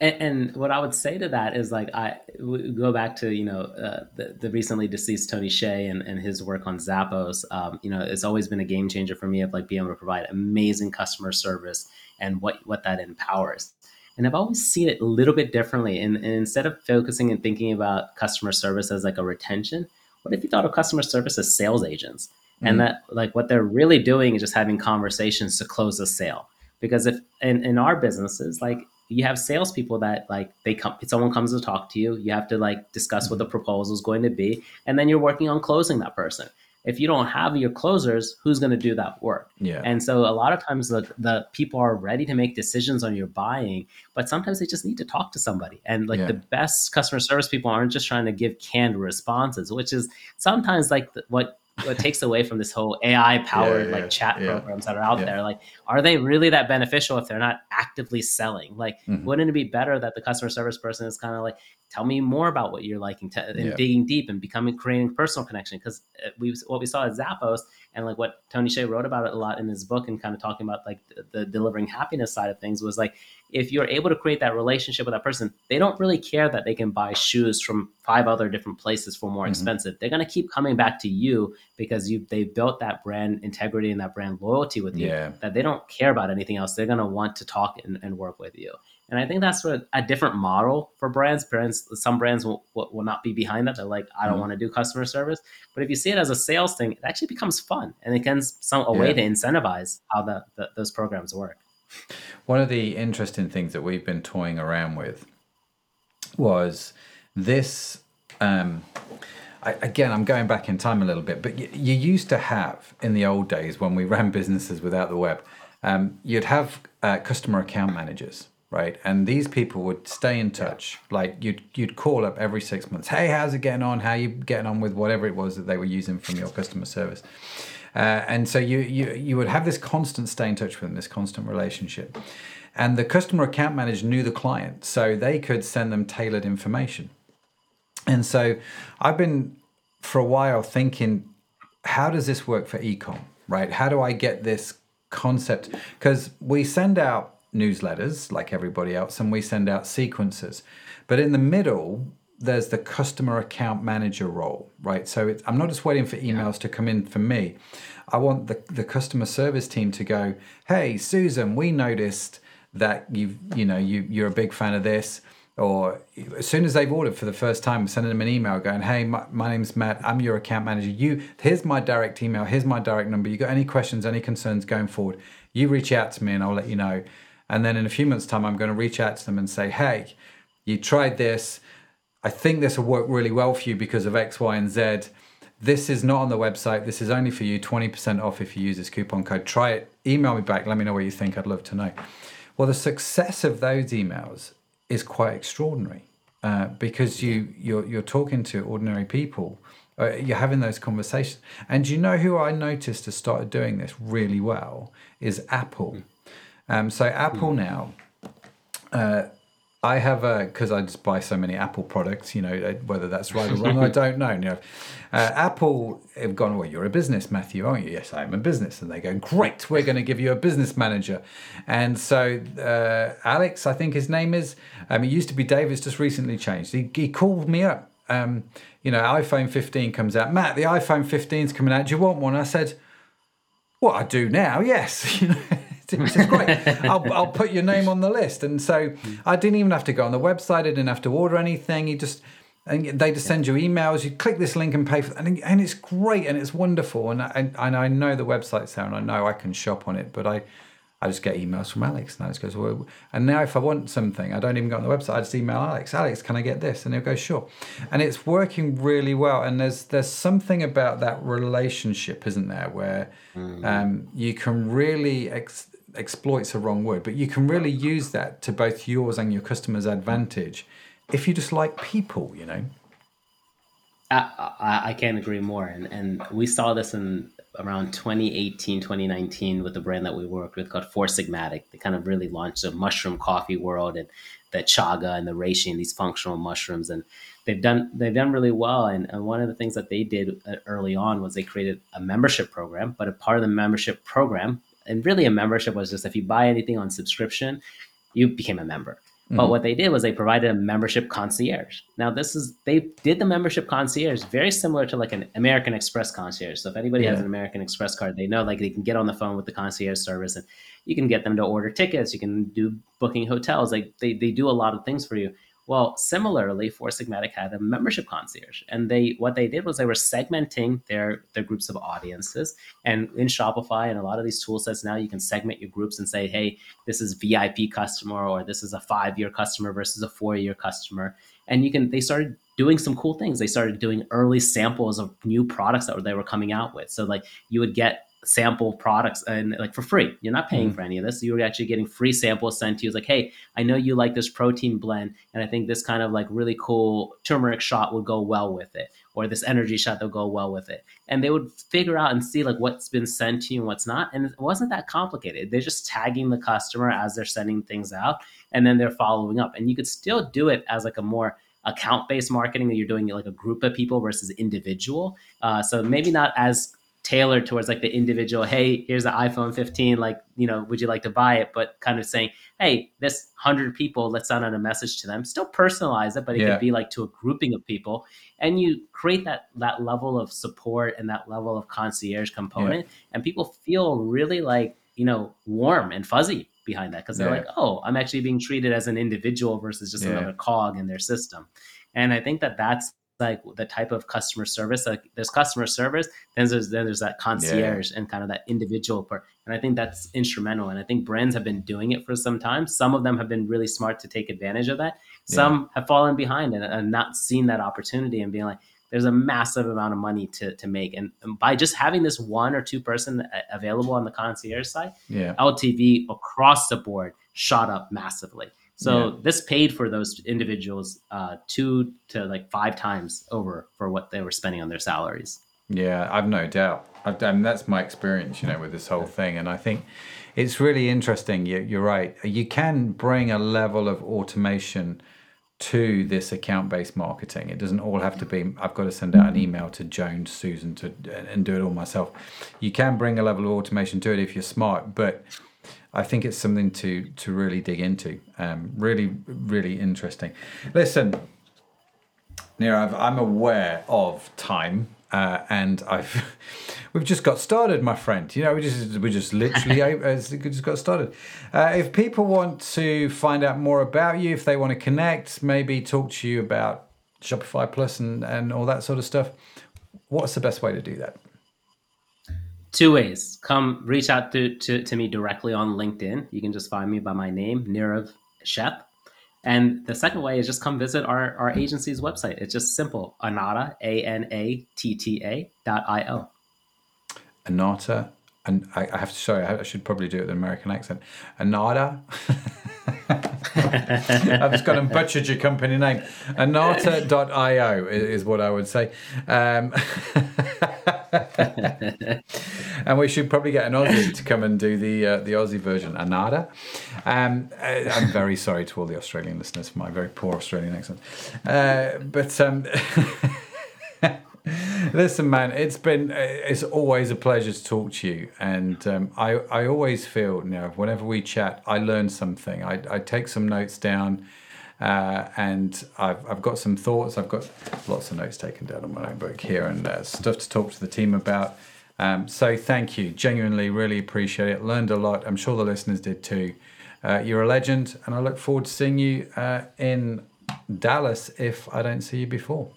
S2: And, and, what I would say to that is like I go back to you know uh, the, the recently deceased Tony Hsieh and, and his work on Zappos. Um, you know, it's always been a game changer for me of like being able to provide amazing customer service and what what that empowers. And I've always seen it a little bit differently. And, and instead of focusing and thinking about customer service as like a retention, what if you thought of customer service as sales agents? Mm-hmm. And that like what they're really doing is just having conversations to close a sale. Because if in, in our businesses, like you have salespeople that like they come if someone comes to talk to you, you have to like discuss what the mm-hmm. proposal is going to be, and then you're working on closing that person if you don't have your closers, who's going to do that work?
S1: Yeah.
S2: And so a lot of times the, the people are ready to make decisions on your buying, but sometimes they just need to talk to somebody. And like yeah. the best customer service people aren't just trying to give canned responses, which is sometimes like the, what what takes away from this whole AI powered yeah, yeah, like chat yeah. programs that are out there. Like, are they really that beneficial if they're not actively selling? Like, mm-hmm. wouldn't it be better that the customer service person is kind of like, tell me more about what you're liking to, and digging deep and becoming creating personal connection because uh, we what we saw at Zappos and like what Tony Hsieh wrote about it a lot in his book and kind of talking about like the, the, delivering happiness side of things was like if you're able to create that relationship with that person they don't really care that they can buy shoes from five other different places for more mm-hmm. expensive they're going to keep coming back to you because you they built that brand integrity and that brand loyalty with you yeah. that they don't care about anything else they're going to want to talk and, and work with you and I think that's what a different model for brands. Brands, some brands will, will not be behind that. They're like, I don't mm want to do customer service. But if you see it as a sales thing, it actually becomes fun, and it can some a yeah. way to incentivize how the, the, those programs work.
S1: One of the interesting things that we've been toying around with was this. Um, I, again, I'm going back in time a little bit, but you, you, used to have in the old days when we ran businesses without the web, um, you'd have uh, customer account managers right? And these people would stay in touch. Yeah. Like you'd you'd call up every six months. Hey, how's it getting on? How you getting on with whatever it was that they were using from your customer service? Uh, and so you you you would have this constant stay in touch with them, this constant relationship. And the customer account manager knew the client, so they could send them tailored information. And so I've been for a while thinking, how does this work for ecom? Right? How do I get this concept? Because we send out newsletters like everybody else, and we send out sequences. But in the middle, there's the customer account manager role, right? So I'm not just waiting for emails to come in for me. I want the, the customer service team to go, hey, Susan, we noticed that you you know you you're a big fan of this or as soon as they've ordered for the first time sending them an email going hey my, my name's matt. I'm your account manager. You here's my direct email. Here's my direct number. You got any questions any concerns going forward? You reach out to me and i'll let you know and then in a few months' time, I'm going to reach out to them and say, hey, you tried this. I think this will work really well for you because of X, Y, and Z. This is not on the website. This is only for you. 20% off if you use this coupon code. Try it. Email me back. Let me know what you think. I'd love to know. Well, the success of those emails is quite extraordinary uh, because you you're, you're talking to ordinary people. Uh, you're having those conversations. And you know who I noticed has started doing this really well is Apple. Um, so Apple hmm. now, uh, I have a because I just buy so many Apple products. You know whether that's right or wrong, I don't know. You know, uh, Apple have gone. Well, you're a business, Matthew, aren't you? Yes, I am a business. And they go, great. We're going to give you a business manager. And so uh, Alex, I think his name is. Um, he used to be David. It's just recently changed. He, he called me up. Um, you know, iPhone 15 comes out. Matt, the iPhone 15 is coming out. Do you want one? I said, well, I do now. Yes. You know which is great. I'll, I'll put your name on the list. And so I didn't even have to go on the website. I didn't have to order anything. You just and they just send you emails. You click this link and pay for, and, and it's great and it's wonderful. And I, and I know the website's there, and I know I can shop on it. But I, I just get emails from Alex, and Alex goes, well, and now if I want something, I don't even go on the website. I just email Alex. Alex, can I get this? And he'll go, sure. And it's working really well. And there's there's something about that relationship, isn't there, where mm. um, you can really ex- exploit's a wrong word, but you can really use that to both yours and your customers' advantage if you just like people, you know.
S2: I, I, can't agree more. And, and we saw this in around 2018, 2019 with the brand that we worked with called Four Sigmatic. They kind of really launched the mushroom coffee world and the chaga and the reishi and these functional mushrooms. And they've done they've done really well. And, and one of the things that they did uh, early on was they created a membership program. But a part of the membership program and really a membership was just if you buy anything on subscription, you became a member. But mm-hmm. what they did was they provided a membership concierge. Now, this is they did the membership concierge very similar to like an American Express concierge. So if anybody has an American Express card, they know like they can get on the phone with the concierge service and you can get them to order tickets. You can do booking hotels. Like they, they do a lot of things for you. Well, similarly, Four Sigmatic had a membership concierge, and they what they did was they were segmenting their their groups of audiences. And in Shopify and a lot of these tool sets now, you can segment your groups and say, hey, this is VIP customer or this is a five year customer versus a four year customer. And you can they started doing some cool things. They started doing early samples of new products that were, they were coming out with. So like you would get sample products and like for free. You're not paying for any of this. You were actually getting free samples sent to you. It's like, hey, I know you like this protein blend, and I think this kind of like really cool turmeric shot would go well with it, or this energy shot that would go well with it. And they would figure out and see like what's been sent to you and what's not. And it wasn't that complicated. They're just tagging the customer as they're sending things out, and then they're following up. And you could still do it as like a more account based marketing that you're doing like a group of people versus individual. Uh, so maybe not as tailored towards like the individual hey here's the iphone 15 like you know would you like to buy it but kind of saying hey this 100 people let's send out a message to them still personalize it but it
S1: Yeah.
S2: could be like to a grouping of people and you create that that level of support and that level of concierge component and people feel really like you know warm and fuzzy behind that because they're
S1: Yeah.
S2: like oh i'm actually being treated as an individual versus just
S1: Yeah.
S2: another cog in their system and i think that that's like the type of customer service like there's customer service then there's then there's that concierge and kind of that individual part and i think that's instrumental and i think brands have been doing it for some time some of them have been really smart to take advantage of that some have fallen behind and, and not seen that opportunity and being like there's a massive amount of money to, to make and, and by just having this one or two person uh, available on the concierge side
S1: Yeah.
S2: LTV across the board shot up massively. So
S1: Yeah.
S2: this paid for those individuals uh, two to like five times over for what they were spending on their salaries.
S1: Yeah, I've no doubt. I've done that's my experience, you know, with this whole thing, and I think it's really interesting. You, you're right. You can bring a level of automation to this account-based marketing. It doesn't all have to be. I've got to send out an email to Joan, Susan, to and do it all myself. You can bring a level of automation to it if you're smart, but I think it's something to to really dig into. Um, really, really interesting. Listen, Near, I've, I'm aware of time, uh, and I've we've just got started, my friend. You know, we just we just literally uh, just got started. Uh, if people want to find out more about you, if they want to connect, maybe talk to you about Shopify Plus and and all that sort of stuff, what's the best way to do that?
S2: Two ways. Come reach out to, to, to me directly on LinkedIn. You can just find me by my name, Nirav Sheth. And the second way is just come visit our, our agency's website. It's just simple. Anatta, A N A T T A dot I O.
S1: Anatta, and I, I have to sorry, I should probably do it with an American accent. Anatta. I've just gone and butchered your company name. Anatta.io is, is what I would say. Um, and we should probably get an Aussie to come and do the uh, the Aussie version, Anada. Um, I- I'm very sorry to all the Australian listeners for my very poor Australian accent. Uh, but um, Listen, man, it's been it's always a pleasure to talk to you, and um, I I always feel you know whenever we chat, I learn something. I I take some notes down, uh, and I've I've got some thoughts. I've got lots of notes taken down on my notebook here, and uh, stuff to talk to the team about. Um, so thank you, genuinely, really appreciate it. Learned a lot. I'm sure the listeners did too. Uh, you're a legend, and I look forward to seeing you uh, in Dallas if I don't see you before.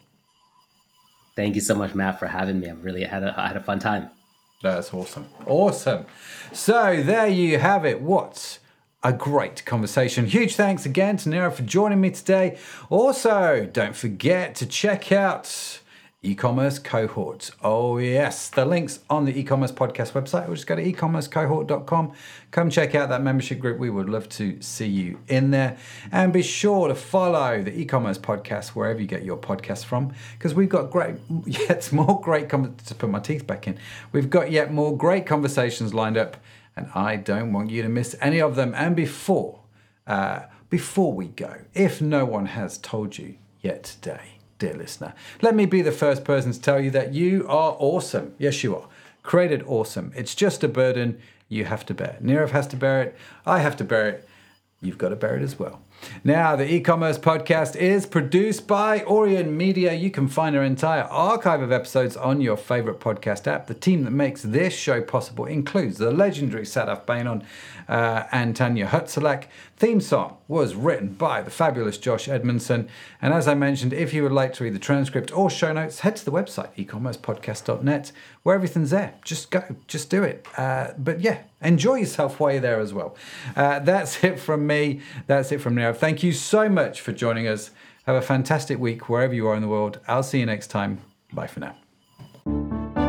S2: Thank you so much, Matt, for having me. I've really had a, I had a fun time.
S1: That's awesome. Awesome. So there you have it. What a great conversation. Huge thanks again to Nero for joining me today. Also, don't forget to check out e-commerce cohorts. Oh yes, the links on the e-commerce podcast website. Or just go to e-commercecohort.com. Come check out that membership group. We would love to see you in there. And be sure to follow the e-commerce podcast wherever you get your podcasts from, because we've got great, yet more great. Com- to put my teeth back in, we've got yet more great conversations lined up, and I don't want you to miss any of them. And before, uh, before we go, if no one has told you yet today dear listener. Let me be the first person to tell you that you are awesome. Yes, you are. Created awesome. It's just a burden you have to bear. Nirav has to bear it. I have to bear it. You've got to bear it as well. Now, the e commerce podcast is produced by Aurion Media. You can find our entire archive of episodes on your favorite podcast app. The team that makes this show possible includes the legendary Sadaf Bainon uh, and Tanya Hutzelak. Theme song was written by the fabulous Josh Edmundson. And as I mentioned, if you would like to read the transcript or show notes, head to the website, ecommercepodcast.net, where everything's there. Just go, just do it. Uh, but yeah, enjoy yourself while you're there as well. Uh, that's it from me. That's it from now. Thank you so much for joining us. Have a fantastic week wherever you are in the world. I'll see you next time. Bye for now.